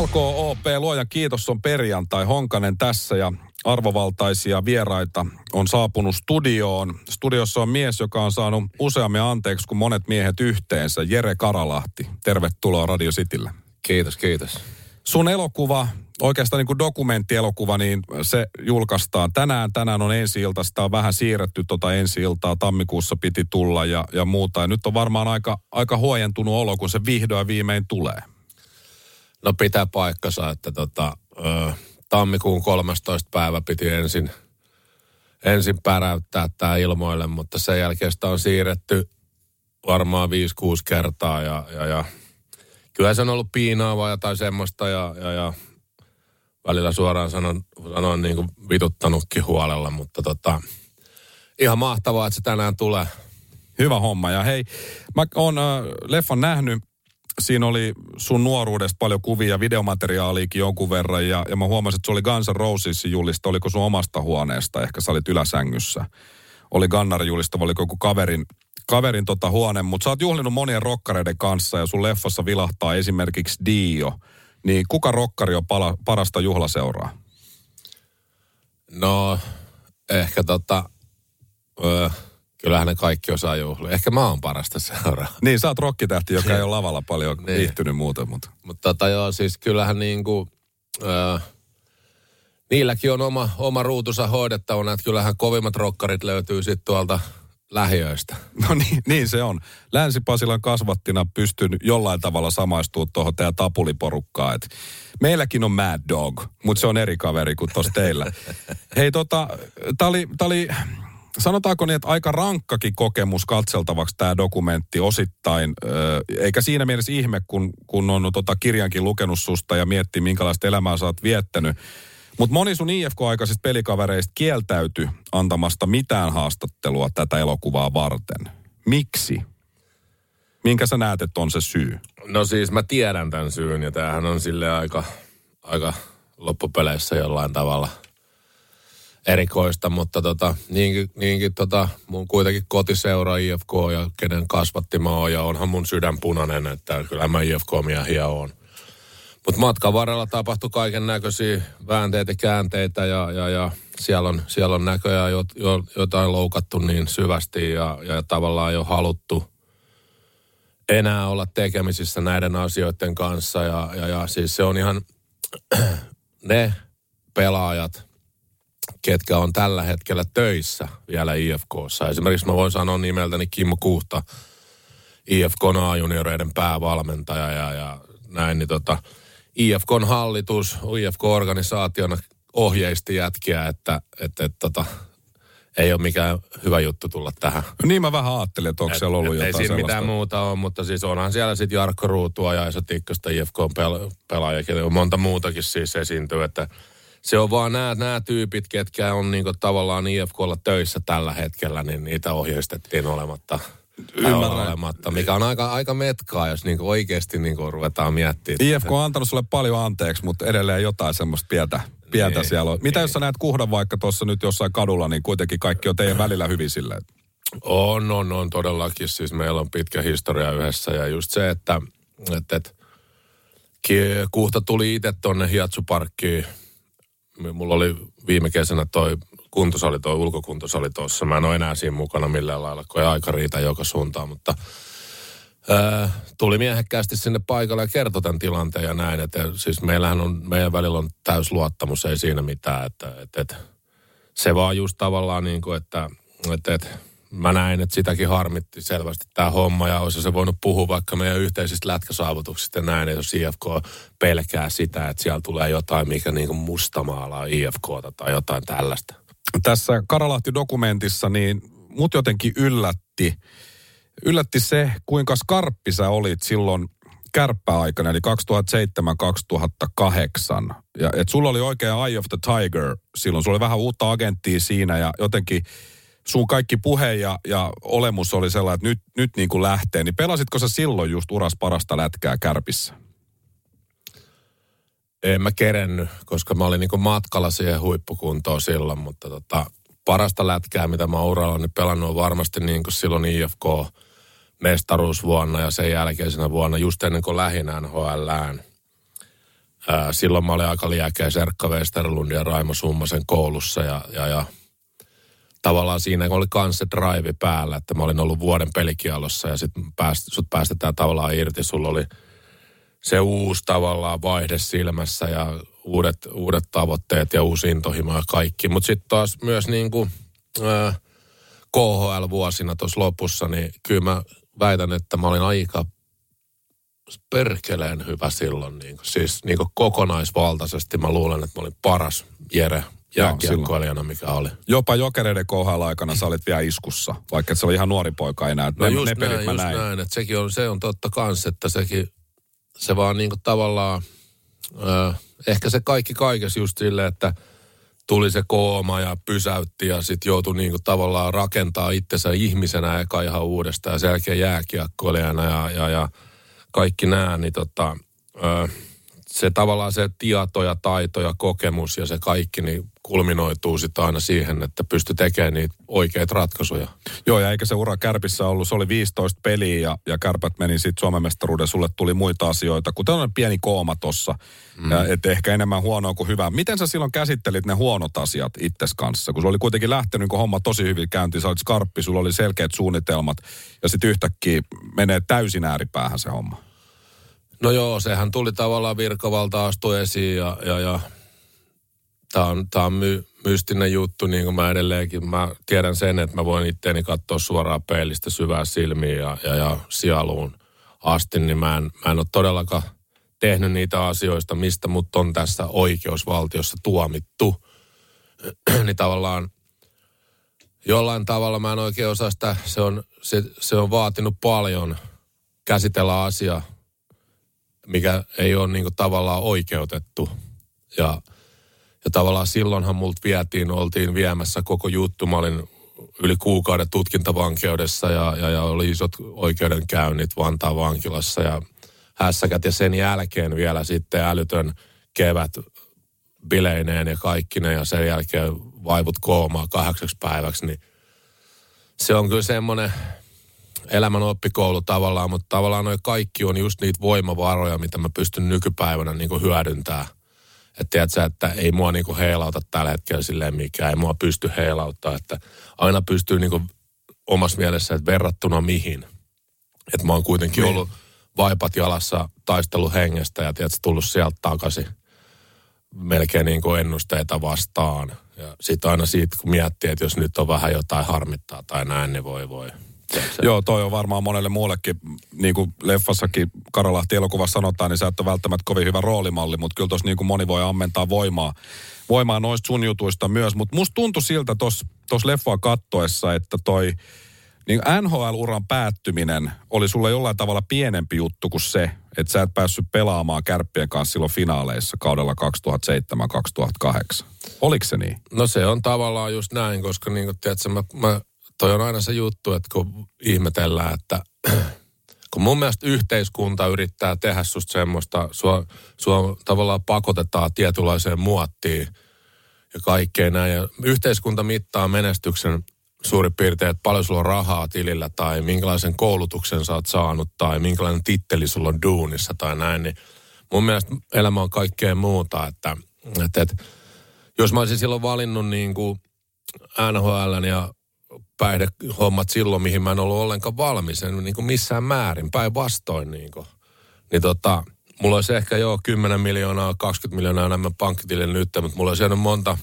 LKOP, luojan kiitos, on perjantai. Honkanen tässä ja arvovaltaisia vieraita on saapunut studioon. Studiossa on mies, joka on saanut useammin anteeksi kuin monet miehet yhteensä. Jere Karalahti, tervetuloa Radio Citylle. Kiitos, kiitos. Sun elokuva, oikeastaan niin kuin dokumenttielokuva, niin se julkaistaan tänään. Tänään on ensi ilta, sitä on vähän siirretty tota ensi iltaa. Tammikuussa piti tulla ja, ja muuta. Ja nyt on varmaan aika, aika huojentunut olo, kun se vihdoin viimein tulee. No pitää paikkansa, että tota, ö, tammikuun 13. päivä piti ensin, ensin päräyttää tämä ilmoille, mutta sen jälkeen sitä on siirretty varmaan 5-6 kertaa ja, ja, ja kyllä se on ollut piinaavaa ja tai semmoista ja, ja, ja välillä suoraan sanon, sanon niin kuin vituttanutkin huolella, mutta tota, ihan mahtavaa, että se tänään tulee. Hyvä homma. Ja hei, mä oon äh, leffan nähnyt siinä oli sun nuoruudesta paljon kuvia, videomateriaaliikin jonkun verran, ja, ja mä huomasin, että se oli Guns N' julista, oliko sun omasta huoneesta, ehkä sä olit yläsängyssä. Oli Gunnari julista, oliko joku kaverin, kaverin tota huone, mutta sä oot juhlinut monien rokkareiden kanssa, ja sun leffassa vilahtaa esimerkiksi Dio. Niin kuka rokkari on pala, parasta juhlaseuraa? No, ehkä tota, öö, kyllähän ne kaikki osaa juhlia. Ehkä mä oon parasta seuraa. Niin, sä oot rokkitähti, joka ei ole lavalla paljon niin. viihtynyt muuten, mutta... Mutta tota joo, siis kyllähän niinku, öö, niilläkin on oma, oma ruutunsa hoidettavana, että kyllähän kovimmat rokkarit löytyy sitten tuolta lähiöistä. No niin, niin se on. Länsi-Pasilan kasvattina pystyn jollain tavalla samaistumaan tuohon teidän tapuliporukkaan. Et meilläkin on Mad Dog, mutta se on eri kaveri kuin tuossa teillä. Hei tota, tää oli, tää oli sanotaanko niin, että aika rankkakin kokemus katseltavaksi tämä dokumentti osittain, eikä siinä mielessä ihme, kun, kun on tota kirjankin lukenut susta ja miettii, minkälaista elämää sä oot viettänyt. Mutta moni sun IFK-aikaisista pelikavereista kieltäytyi antamasta mitään haastattelua tätä elokuvaa varten. Miksi? Minkä sä näet, että on se syy? No siis mä tiedän tämän syyn ja tämähän on sille aika, aika loppupeleissä jollain tavalla – erikoista, mutta tota, niinkin, niinkin tota, mun kuitenkin kotiseura IFK ja kenen kasvatti mä oon ja onhan mun sydän punainen, että kyllä mä IFK-miehiä oon. Mutta matkan varrella tapahtui kaiken näköisiä väänteitä, käänteitä ja, ja, ja siellä, on, siellä on näköjään jo, jo, jotain loukattu niin syvästi ja, ja tavallaan jo haluttu enää olla tekemisissä näiden asioiden kanssa. Ja, ja, ja siis se on ihan ne pelaajat, ketkä on tällä hetkellä töissä vielä IFKssa. Esimerkiksi mä voin sanoa nimeltäni Kimmo Kuhta, IFK A-junioreiden päävalmentaja ja, ja näin, niin tota, IFKn hallitus, IFK-organisaationa ohjeisti jätkiä, että, että, että tota, ei ole mikään hyvä juttu tulla tähän. Niin mä vähän ajattelin, että onko et, siellä ollut et, jotain Ei siinä mitään muuta ole, mutta siis onhan siellä sitten Jarkko Ruutua ja Esa Tikkosta IFK-pelaajakin, monta muutakin siis esiintyy, että se on vaan nämä, nämä tyypit, ketkä on niinku tavallaan IFKlla töissä tällä hetkellä, niin niitä ohjeistettiin olematta. Ymmärrän. Olematta, mikä on aika, aika metkaa, jos niinku oikeasti niinku ruvetaan miettimään. IFK on antanut sulle paljon anteeksi, mutta edelleen jotain semmoista pientä, pientä niin, siellä on. Mitä niin. jos sä näet kuhdan vaikka tuossa nyt jossain kadulla, niin kuitenkin kaikki on teidän välillä hyvin silleen? On, on, on todellakin. Siis meillä on pitkä historia yhdessä ja just se, että, että, että Kuhta tuli itse tuonne Hiatsuparkkiin mulla oli viime kesänä toi kuntosali, toi ulkokuntosali tuossa. Mä en ole enää siinä mukana millään lailla, kun ei aika riitä joka suuntaan, mutta ää, tuli miehekkäästi sinne paikalle ja kertoi tämän tilanteen ja näin. Että siis meillähän on, meidän välillä on täys luottamus, ei siinä mitään, että, että, että se vaan just tavallaan niin kuin, että, että, että mä näin, että sitäkin harmitti selvästi tämä homma ja olisi se voinut puhua vaikka meidän yhteisistä lätkäsaavutuksista ja näin, että jos IFK pelkää sitä, että siellä tulee jotain, mikä niin kuin mustamaalaa IFKta tai jotain tällaista. Tässä Karalahti-dokumentissa niin mut jotenkin yllätti, yllätti se, kuinka skarppi sä olit silloin kärppäaikana, eli 2007-2008. Ja et sulla oli oikein Eye of the Tiger silloin. Sulla oli vähän uutta agenttia siinä ja jotenkin sun kaikki puhe ja, ja olemus oli sellainen, että nyt, nyt niin kuin lähtee. Niin pelasitko sä silloin just uras parasta lätkää kärpissä? En mä kerennyt, koska mä olin niin matkalla siihen huippukuntoon silloin, mutta tota, parasta lätkää, mitä mä uralla niin pelannut on varmasti niin kuin silloin IFK mestaruusvuonna ja sen jälkeisenä vuonna, just ennen kuin lähin NHLään. silloin mä olin aika liäkeä Serkka Westerlund ja Raimo Summasen koulussa ja, ja, ja tavallaan siinä oli kans se drive päällä, että mä olin ollut vuoden pelikielossa ja sitten pääst, sut päästetään tavallaan irti. Sulla oli se uusi tavallaan vaihde silmässä ja uudet, uudet tavoitteet ja uusi intohimo ja kaikki. Mutta sitten taas myös niin kuin, äh, KHL-vuosina tuossa lopussa, niin kyllä mä väitän, että mä olin aika perkeleen hyvä silloin. Niin kuin, siis niin kuin kokonaisvaltaisesti mä luulen, että mä olin paras Jere jääkiekkoilijana, mikä oli. Jopa jokereiden kohdalla aikana sä olit vielä iskussa, vaikka se oli ihan nuori poika enää. No ne, just ne näin, just näin. näin. Että sekin on, se on totta kans, että sekin, se vaan niinku tavallaan, äh, ehkä se kaikki kaikessa just silleen, että tuli se kooma ja pysäytti ja sitten joutui niinku tavallaan rakentaa itsensä ihmisenä eka ihan uudestaan ja sen jälkeen jääkiekkoilijana ja, ja, ja kaikki nämä, niin tota, äh, se tavallaan se tieto ja taito ja kokemus ja se kaikki, niin kulminoituu sitten aina siihen, että pysty tekemään niitä oikeita ratkaisuja. Joo, ja eikä se ura Kärpissä ollut, se oli 15 peliä ja, ja Kärpät meni sitten Suomen mestaruuden, sulle tuli muita asioita, kuten on pieni kooma tossa, mm. että ehkä enemmän huonoa kuin hyvää. Miten sä silloin käsittelit ne huonot asiat itses kanssa, kun sulla oli kuitenkin lähtenyt kun homma tosi hyvin käyntiin, sä olit skarppi, sulla oli selkeät suunnitelmat ja sitten yhtäkkyä menee täysin ääripäähän se homma. No joo, sehän tuli tavallaan virkavalta astu esiin ja, ja, ja tämä on, tää on my, mystinen juttu, niin kuin mä edelleenkin. Mä tiedän sen, että mä voin itteeni katsoa suoraan peilistä syvää silmiin ja, ja, ja sieluun asti, niin mä en, mä en ole todellakaan tehnyt niitä asioista, mistä mut on tässä oikeusvaltiossa tuomittu. niin tavallaan jollain tavalla mä en oikein osaa sitä, se on, se, se on vaatinut paljon käsitellä asia, mikä ei ole niin kuin tavallaan oikeutettu. Ja ja tavallaan silloinhan multa vietiin, oltiin viemässä koko juttu. Mä olin yli kuukauden tutkintavankeudessa ja, ja, ja oli isot oikeudenkäynnit Vantaan vankilassa ja hässäkät. Ja sen jälkeen vielä sitten älytön kevät bileineen ja kaikkine ja sen jälkeen vaivut koomaa kahdeksaksi päiväksi, niin se on kyllä semmoinen elämän oppikoulu tavallaan, mutta tavallaan noin kaikki on just niitä voimavaroja, mitä mä pystyn nykypäivänä niin hyödyntämään – että tiedätkö, että ei mua niinku heilauta tällä hetkellä silleen mikään, ei mua pysty heilauttaa, että aina pystyy niinku omassa mielessä, että verrattuna mihin. Että mä oon kuitenkin niin. ollut vaipat jalassa taistelu hengestä ja tiedätkö, tullut sieltä takaisin melkein niin kuin ennusteita vastaan. Ja sitten aina siitä, kun miettii, että jos nyt on vähän jotain harmittaa tai näin, niin voi voi. Joo, toi on varmaan monelle muullekin, niin kuin leffassakin Karolahti elokuvassa sanotaan, niin sä et ole välttämättä kovin hyvä roolimalli, mutta kyllä tuossa niin kuin moni voi ammentaa voimaa, voimaa noista sun jutuista myös. Mutta musta tuntui siltä tuossa leffoa kattoessa, että toi niin NHL-uran päättyminen oli sulle jollain tavalla pienempi juttu kuin se, että sä et päässyt pelaamaan kärppien kanssa silloin finaaleissa kaudella 2007-2008. Oliko se niin? No se on tavallaan just näin, koska niin kuin, tiedätkö, mä, mä toi on aina se juttu, että kun ihmetellään, että kun mun mielestä yhteiskunta yrittää tehdä susta semmoista, sua, sua tavallaan pakotetaan tietynlaiseen muottiin ja kaikkeen näin. Ja yhteiskunta mittaa menestyksen suurin piirtein, että paljon sulla on rahaa tilillä tai minkälaisen koulutuksen sä oot saanut tai minkälainen titteli sulla on duunissa tai näin. Niin mun mielestä elämä on kaikkea muuta, että, että, että jos mä olisin silloin valinnut niin kuin NHL ja päihdehommat silloin, mihin mä en ollut ollenkaan valmis, en niin kuin missään määrin, päinvastoin niin kuin. Niin tota, mulla olisi ehkä jo 10 miljoonaa, 20 miljoonaa enemmän pankkitilille nyt, mutta mulla olisi jäänyt monta,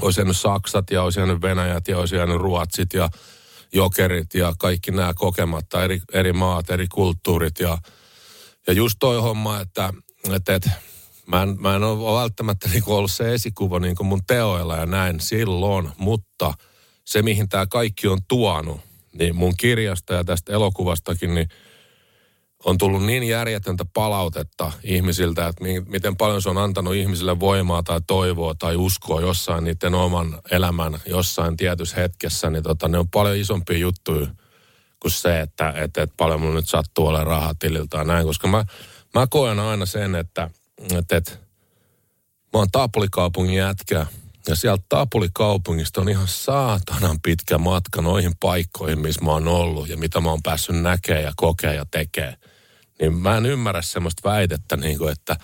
olisi jäänyt Saksat ja olisi jäänyt Venäjät ja olisi jäänyt Ruotsit ja Jokerit ja kaikki nämä kokematta, eri, eri maat, eri kulttuurit ja, ja just toi homma, että, että, että mä en, mä en ole välttämättä niin ollut se esikuva niin mun teoilla ja näin silloin, mutta – se, mihin tämä kaikki on tuonut, niin mun kirjasta ja tästä elokuvastakin, niin on tullut niin järjetöntä palautetta ihmisiltä, että miten paljon se on antanut ihmisille voimaa tai toivoa tai uskoa jossain niiden oman elämän jossain tietyssä hetkessä, niin tota, ne on paljon isompia juttuja kuin se, että, että, että paljon mun nyt sattuu olemaan rahaa tililtä ja näin, koska mä, mä koen aina sen, että, että, että mä oon Taapulikaupungin jätkä ja sieltä Taapulikaupungista on ihan saatanan pitkä matka noihin paikkoihin, missä mä oon ollut ja mitä mä oon päässyt näkemään ja kokea ja tekemään. Niin mä en ymmärrä semmoista väitettä, niin kuin, että,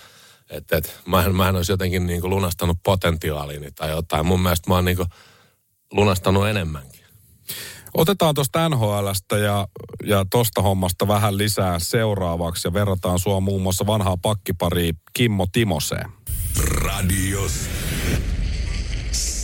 että, että mä, en, mä en olisi jotenkin niin kuin lunastanut potentiaalini tai jotain. Mun mielestä mä oon niin kuin lunastanut enemmänkin. Otetaan tuosta NHLstä ja, ja tosta hommasta vähän lisää seuraavaksi ja verrataan sua muun muassa vanhaa pakkipari Kimmo Timoseen. Radios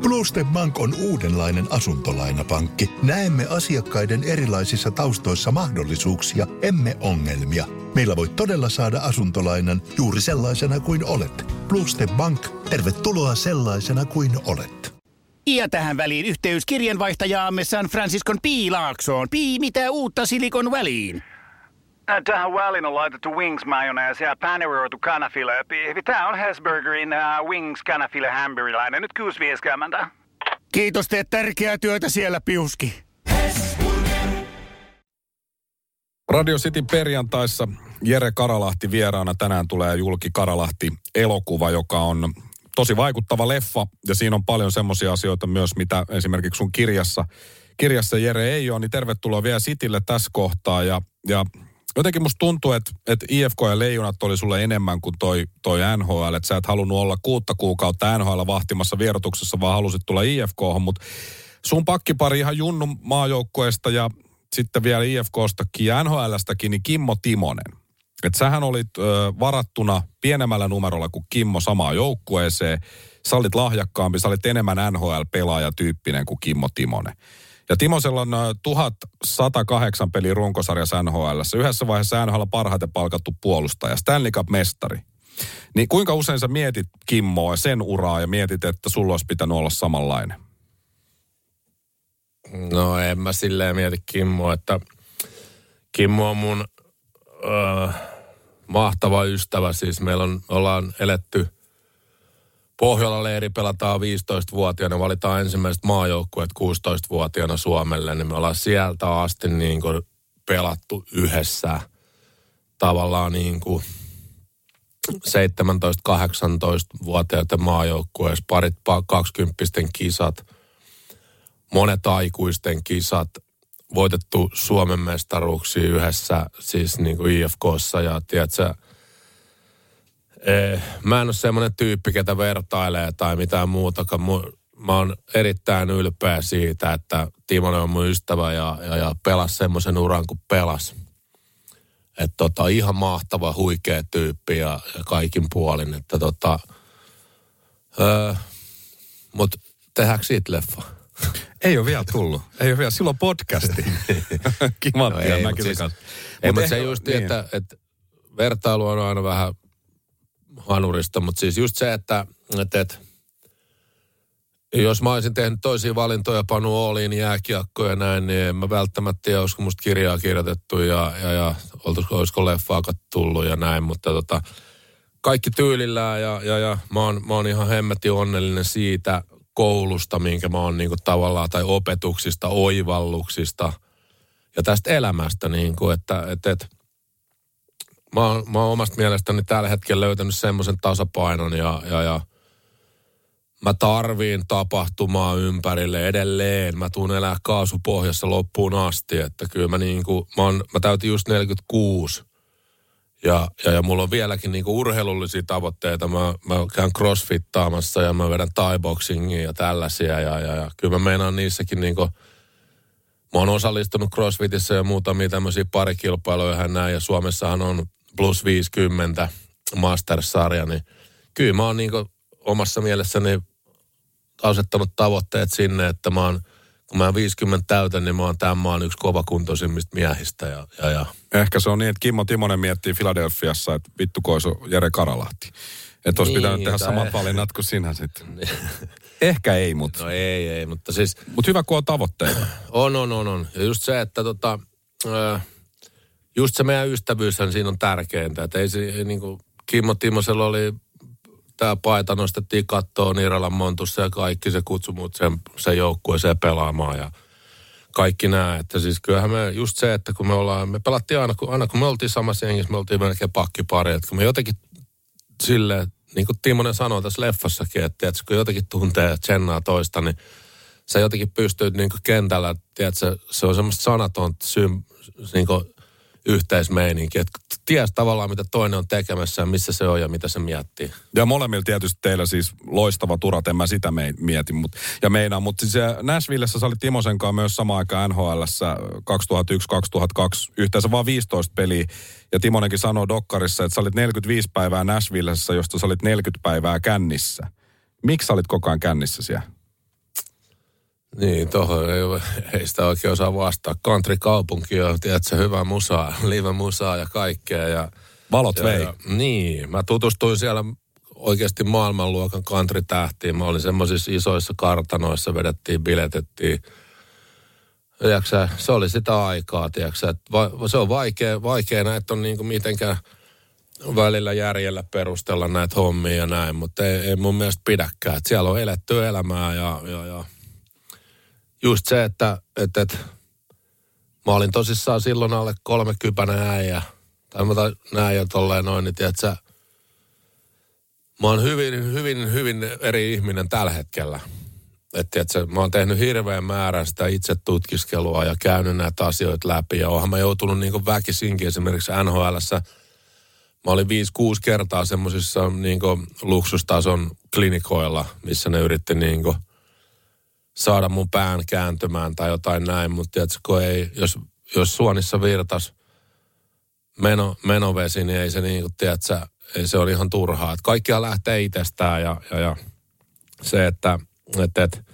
Bluestep Bank on uudenlainen asuntolainapankki. Näemme asiakkaiden erilaisissa taustoissa mahdollisuuksia, emme ongelmia. Meillä voi todella saada asuntolainan juuri sellaisena kuin olet. Bluestep Bank, tervetuloa sellaisena kuin olet. Ja tähän väliin yhteys kirjanvaihtajaamme San Franciscon Piilaaksoon. Pii, mitä uutta Silikon väliin? Äh, Tähän väliin on laitettu wings mayonnaise ja paneroitu kanafila. Tämä on Hesburgerin uh, wings kanafila hamburilainen. Nyt 6.50. Kiitos, teet tärkeää työtä siellä, Piuski. Radio City perjantaissa Jere Karalahti vieraana. Tänään tulee julki Karalahti elokuva, joka on tosi vaikuttava leffa. Ja siinä on paljon semmoisia asioita myös, mitä esimerkiksi sun kirjassa, kirjassa Jere ei ole. Niin tervetuloa vielä Citylle tässä kohtaa. Ja, ja jotenkin musta tuntuu, että, että IFK ja Leijonat oli sulle enemmän kuin toi, toi NHL. Että sä et halunnut olla kuutta kuukautta NHL vahtimassa vierotuksessa, vaan halusit tulla IFK, mutta sun pakkipari ihan Junnun maajoukkueesta ja sitten vielä IFKstakin ja NHLstäkin, niin Kimmo Timonen. Et sähän olit ö, varattuna pienemmällä numerolla kuin Kimmo samaan joukkueeseen. Sä olit lahjakkaampi, sä olit enemmän NHL-pelaajatyyppinen kuin Kimmo Timonen. Ja Timosella on ö, 1108 pelin runkosarjassa NHL. Yhdessä vaiheessa NHL parhaiten palkattu puolustaja, Stanley Cup-mestari. Niin kuinka usein sä mietit Kimmoa ja sen uraa ja mietit, että sulla olisi pitänyt olla samanlainen? No en mä silleen mieti Kimmo, että Kimmo on mun öö, mahtava ystävä. Siis meillä on, ollaan eletty Pohjola-leiri pelataan 15-vuotiaana, valitaan ensimmäiset maajoukkueet 16-vuotiaana Suomelle, niin me ollaan sieltä asti niin kuin pelattu yhdessä tavallaan niin kuin 17-18-vuotiaiden maajoukkueessa, parit 20 kisat, monet aikuisten kisat, voitettu Suomen mestaruuksia yhdessä siis niin kuin IFKssa ja tiedätkö, eh, mä en ole semmoinen tyyppi, ketä vertailee tai mitään muutakaan. Mä oon erittäin ylpeä siitä, että Timonen on mun ystävä ja, ja, ja pelasi semmoisen uran kuin pelas. Että tota, ihan mahtava, huikea tyyppi ja, ja kaikin puolin. Että tota, öö, mut tehdäänkö siitä leffa? Ei ole vielä tullut. Ei ole vielä. Silloin podcasti. Kimanttia No ei, no, mut siis, siis- Ei, mutta se just, niin. että, että vertailu on aina vähän hanurista, mutta siis just se, että, että, että jos mä olisin tehnyt toisia valintoja, pannut Ooliin jääkiekkoja ja näin, niin en mä välttämättä tiedä, olisiko musta kirjaa kirjoitettu ja, ja, ja olisiko, olisiko leffaakat tullut ja näin, mutta tota, kaikki tyylillään ja, ja, ja mä, oon, mä oon ihan hemmetin onnellinen siitä koulusta, minkä mä oon niinku tavallaan, tai opetuksista, oivalluksista ja tästä elämästä, niinku, että, että, että mä oon, mä oon omasta mielestäni tällä hetkellä löytänyt semmoisen tasapainon ja, ja, ja mä tarviin tapahtumaa ympärille edelleen. Mä tuun elää kaasupohjassa loppuun asti, että kyllä mä niinku, mä, oon, mä täytin just 46 ja, ja, ja mulla on vieläkin niinku urheilullisia tavoitteita. Mä, mä käyn crossfittaamassa ja mä vedän thai-boxingia ja tällaisia. Ja, ja, ja kyllä mä meinaan niissäkin niinku, mä oon osallistunut crossfitissä ja muutamia tämmöisiä parikilpailuja ja näin. Ja Suomessahan on plus 50 Masters-sarja, niin kyllä mä oon niin omassa mielessäni asettanut tavoitteet sinne, että mä oon, kun mä oon 50 täytän, niin mä oon tämän maan yksi kovakuntoisimmista miehistä. Ja, ja, ja. Ehkä se on niin, että Kimmo Timonen miettii Filadelfiassa, että vittu koisu Jere Karalahti. Että olisi Niin, pitänyt tehdä samat valinnat kuin sinä sitten. Ehkä ei, mutta No ei, ei, mutta siis mut hyvä, kun on tavoitteita. on, on, on, on. Ja just se, että tota, ö, just se meidän ystävyyshän siinä on tärkeintä. Että ei se, ei niinku, Kimmo Timosella oli tämä paita, nostettiin kattoon Niiralan Montussa ja kaikki, se kutsui mut sen, sen joukkueeseen pelaamaan ja kaikki nämä. Että siis kyllähän me just se, että kun me ollaan, me pelattiin aina, kun, aina kun me oltiin samassa jengissä, me oltiin melkein pakkipari, että kun me jotenkin silleen, niin kuin Timonen sanoi tässä leffassakin, että tiedätkö, kun jotenkin tuntee tsennaa toista, niin sä jotenkin pystyt niin kuin kentällä, tiedätkö, se on semmoista sanaton sym, niin kuin yhteismeininki, että ties tavallaan mitä toinen on tekemässä missä se on ja mitä se miettii. Ja molemmilla tietysti teillä siis loistava turat, en mä sitä me, mieti. Mut, ja meinaa, mutta siis äh, Nashvillessä sä olit Timosen kanssa myös samaan aikaan NHL 2001-2002, yhteensä vaan 15 peliä. Ja Timonenkin sanoi Dokkarissa, että sä olit 45 päivää Nashvillessä, josta sä olit 40 päivää kännissä. Miksi sä olit koko ajan kännissä siellä? Niin, tuohon ei, ei sitä oikein osaa vastaa. Country-kaupunki on, tiedätkö, hyvä musaa, live musaa ja kaikkea. Ja, Valot ja, vei. ja, niin, mä tutustuin siellä oikeasti maailmanluokan country-tähtiin. Mä olin semmoisissa isoissa kartanoissa, vedettiin, biletettiin. Tiedätkö, se oli sitä aikaa, tiedätkö, että va, se on vaikea, vaikea näitä on niinku mitenkään välillä järjellä perustella näitä hommia ja näin, mutta ei, ei mun mielestä pidäkään. Et siellä on eletty elämää ja, ja, ja just se, että, että, että mä olin tosissaan silloin alle kolmekypänä äijä, tai mä näin jo tolleen noin, niin tiedät sä, mä oon hyvin, hyvin, hyvin eri ihminen tällä hetkellä. Että tiedätkö, mä oon tehnyt hirveän määrän sitä itse tutkiskelua ja käynyt näitä asioita läpi. Ja oonhan mä joutunut niin väkisinkin esimerkiksi NHLssä. Mä olin 5-6 kertaa semmoisissa niin luksustason klinikoilla, missä ne yritti niin kuin, saada mun pään kääntymään tai jotain näin, mutta tiedätkö, ei, jos, jos suonissa virtas meno, menovesi, niin ei se niin kuin, tiedätkö, ei se on ihan turhaa. Että kaikkia lähtee itsestään ja, ja, ja se, että, että, että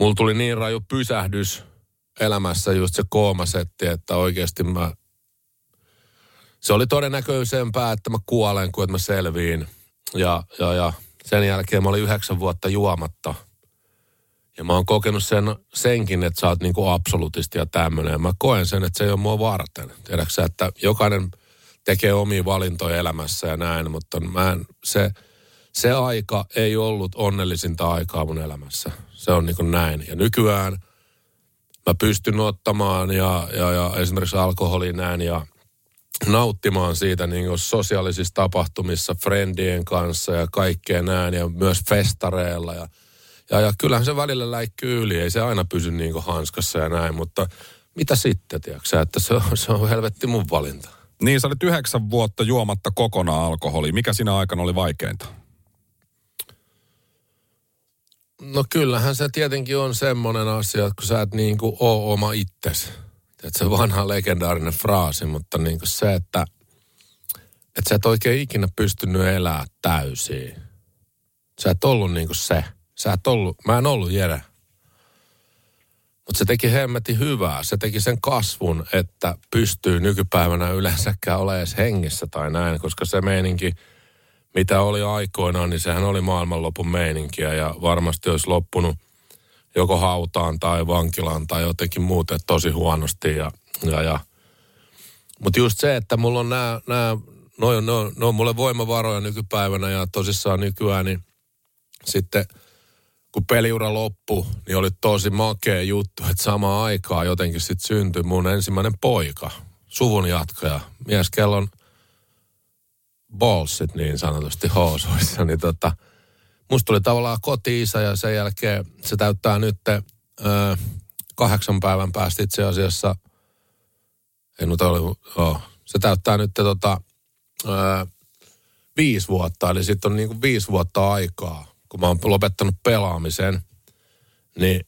mulla tuli niin raju pysähdys elämässä just se koomasetti, että oikeasti mä, se oli todennäköisempää, että mä kuolen kuin että mä selviin. Ja, ja, ja sen jälkeen mä olin yhdeksän vuotta juomatta – ja mä oon kokenut sen, senkin, että sä oot niinku absolutisti ja tämmöinen. Mä koen sen, että se ei ole mua varten. Tiedätkö sä, että jokainen tekee omia valintoja elämässä ja näin, mutta mä en, se, se aika ei ollut onnellisinta aikaa mun elämässä. Se on niinku näin. Ja nykyään mä pystyn ottamaan ja, ja, ja esimerkiksi alkoholiin näin ja nauttimaan siitä niin kuin sosiaalisissa tapahtumissa friendien kanssa ja kaikkea näin ja myös festareilla ja ja, ja kyllähän se välillä läikkyy yli, ei se aina pysy niin kuin hanskassa ja näin, mutta mitä sitten, tiedätkö että se on, se on helvetti mun valinta. Niin, sä olit yhdeksän vuotta juomatta kokonaan alkoholi. Mikä siinä aikana oli vaikeinta? No kyllähän se tietenkin on semmoinen asia, että kun sä et niin kuin ole oma itsesi. Tiedätkö, se vanha legendaarinen fraasi, mutta niin kuin se, että, että sä et oikein ikinä pystynyt elämään täysin. Sä et ollut niin kuin se. Sä et ollut, mä en ollut Jere. Mutta se teki hemmetin hyvää. Se teki sen kasvun, että pystyy nykypäivänä yleensäkään olemaan edes hengissä tai näin, koska se meininki, mitä oli aikoinaan, niin sehän oli maailmanlopun meininkiä ja varmasti olisi loppunut joko hautaan tai vankilaan tai jotenkin muuten tosi huonosti. Ja, ja, ja. Mutta just se, että mulla on nämä, nämä no, no, no, mulle voimavaroja nykypäivänä ja tosissaan nykyään, niin sitten – kun peliura loppui, niin oli tosi makea juttu, että samaan aikaan jotenkin sitten syntyi mun ensimmäinen poika, suvun jatkaja. Mies kellon ballsit niin sanotusti housuissa, niin tota, musta tuli tavallaan koti-isä ja sen jälkeen se täyttää nyt ö, kahdeksan päivän päästä itse asiassa, ei nyt oli, oh, se täyttää nyt tota, ö, viisi vuotta, eli sitten on niinku viisi vuotta aikaa kun mä oon lopettanut pelaamisen, niin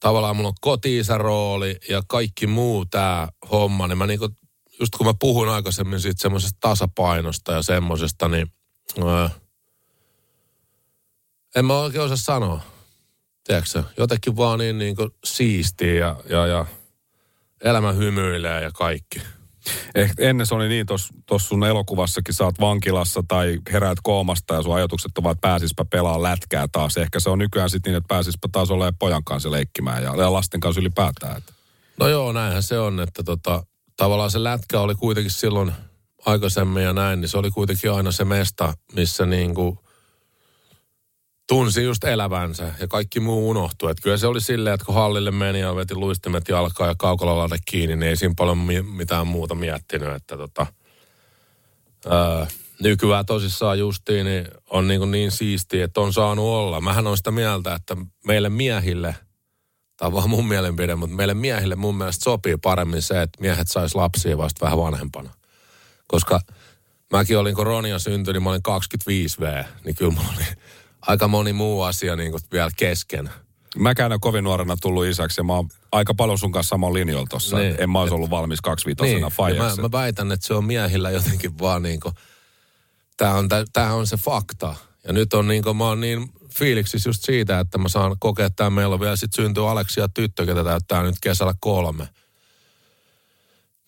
tavallaan mulla on koti rooli ja kaikki muu tää homma, niin mä niinku just kun mä puhuin aikaisemmin siitä semmoisesta tasapainosta ja semmoisesta, niin öö, en mä oikein osaa sanoa. Tiedätkö jotenkin vaan niin, niin siistiä ja, ja, ja elämä hymyilee ja kaikki. Eh, ennen se oli niin, tuossa sun elokuvassakin oot vankilassa tai heräät koomasta ja sun ajatukset ovat, että pääsispä pelaa lätkää taas. Ehkä se on nykyään sitten niin, että pääsispä taas olemaan pojan kanssa leikkimään ja, ja lasten kanssa ylipäätään. Että. No joo, näinhän se on, että tota, tavallaan se lätkä oli kuitenkin silloin aikaisemmin ja näin, niin se oli kuitenkin aina se mesta, missä niin kuin tunsi just elävänsä ja kaikki muu unohtui. Että kyllä se oli silleen, että kun hallille meni ja veti luistimet jalkaa ja kaukolalaite kiinni, niin ei siinä paljon mi- mitään muuta miettinyt. Että tota, ää, nykyään tosissaan justiin niin on niin, niin siistiä, että on saanut olla. Mähän on sitä mieltä, että meille miehille, tämä on vaan mun mielenpide, mutta meille miehille mun mielestä sopii paremmin se, että miehet sais lapsia vasta vähän vanhempana. Koska mäkin olin, kun Ronia syntyi, niin mä olin 25V, niin kyllä mulla oli aika moni muu asia niin kuin vielä kesken. Mäkään en kovin nuorena tullut isäksi ja mä oon aika paljon sun kanssa saman linjoilla tossa. Niin. En mä olisi ollut valmis kaksiviitosena niin. mä, mä, väitän, että se on miehillä jotenkin vaan niin kuin, tää on, tää on se fakta. Ja nyt on niin kuin, mä oon niin fiiliksissä just siitä, että mä saan kokea, että meillä on vielä sit syntyy Aleksia tyttö, ketä täyttää nyt kesällä kolme.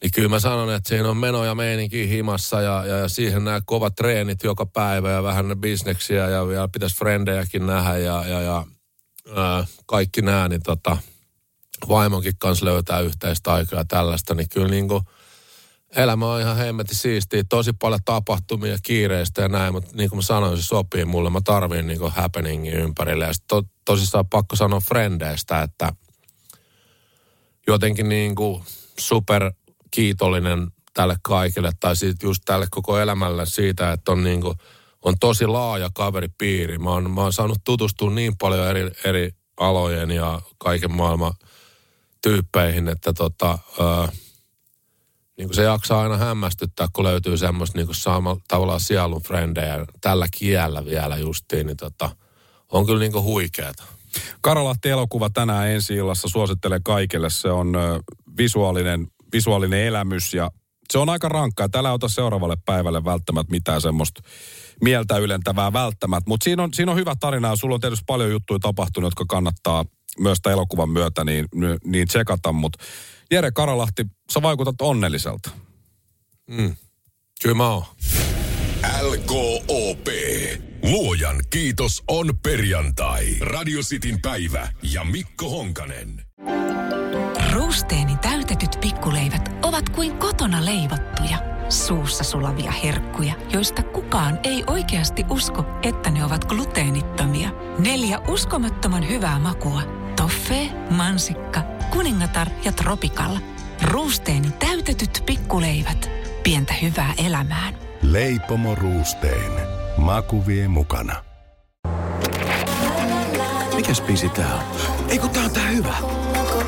Niin kyllä mä sanon, että siinä on meno ja meininki himassa ja, ja, ja siihen nämä kovat treenit joka päivä ja vähän bisneksiä ja vielä pitäisi frendejäkin nähdä ja, ja, ja ää, kaikki nämä, niin tota, vaimonkin kanssa löytää yhteistä aikaa ja tällaista, niin kyllä niin kuin elämä on ihan hemmetin siistiä. Tosi paljon tapahtumia, kiireistä ja näin, mutta niin kuin mä sanoin, se sopii mulle. Mä tarviin niin kuin happeningin ympärille. Ja to, tosissaan pakko sanoa frendeistä, että jotenkin niin kuin super kiitollinen tälle kaikille tai siitä just tälle koko elämälle siitä, että on, niin kuin, on tosi laaja kaveripiiri. Mä oon, mä oon saanut tutustua niin paljon eri, eri alojen ja kaiken maailman tyyppeihin, että tota, ää, niin kuin se jaksaa aina hämmästyttää, kun löytyy semmoista niin samalla tavallaan sielun frendejä tällä kiellä vielä justiin, niin tota, on kyllä niin kuin huikeeta. Karolahti elokuva tänään ensi illassa suosittelen kaikille. Se on visuaalinen visuaalinen elämys ja se on aika rankkaa. Täällä ota seuraavalle päivälle välttämättä mitään semmoista mieltä ylentävää välttämättä. Mutta siinä on, siinä on hyvä tarina ja sulla on tietysti paljon juttuja tapahtunut, jotka kannattaa myös tämän elokuvan myötä niin, niin tsekata. Mutta Jere Karalahti, sä vaikutat onnelliselta. Mm. Kyllä mä oon. LKOP. Luojan kiitos on perjantai. Radio Cityn päivä ja Mikko Honkanen. Ruusteeni täytetyt pikkuleivät ovat kuin kotona leivottuja, suussa sulavia herkkuja, joista kukaan ei oikeasti usko, että ne ovat gluteenittomia. Neljä uskomattoman hyvää makua. Toffee, mansikka, kuningatar ja tropikalla. Ruusteeni täytetyt pikkuleivät. Pientä hyvää elämään. Leipomo Ruusteen. Maku vie mukana. Mikäs biisi tää on? Ei kun tää on tää hyvä.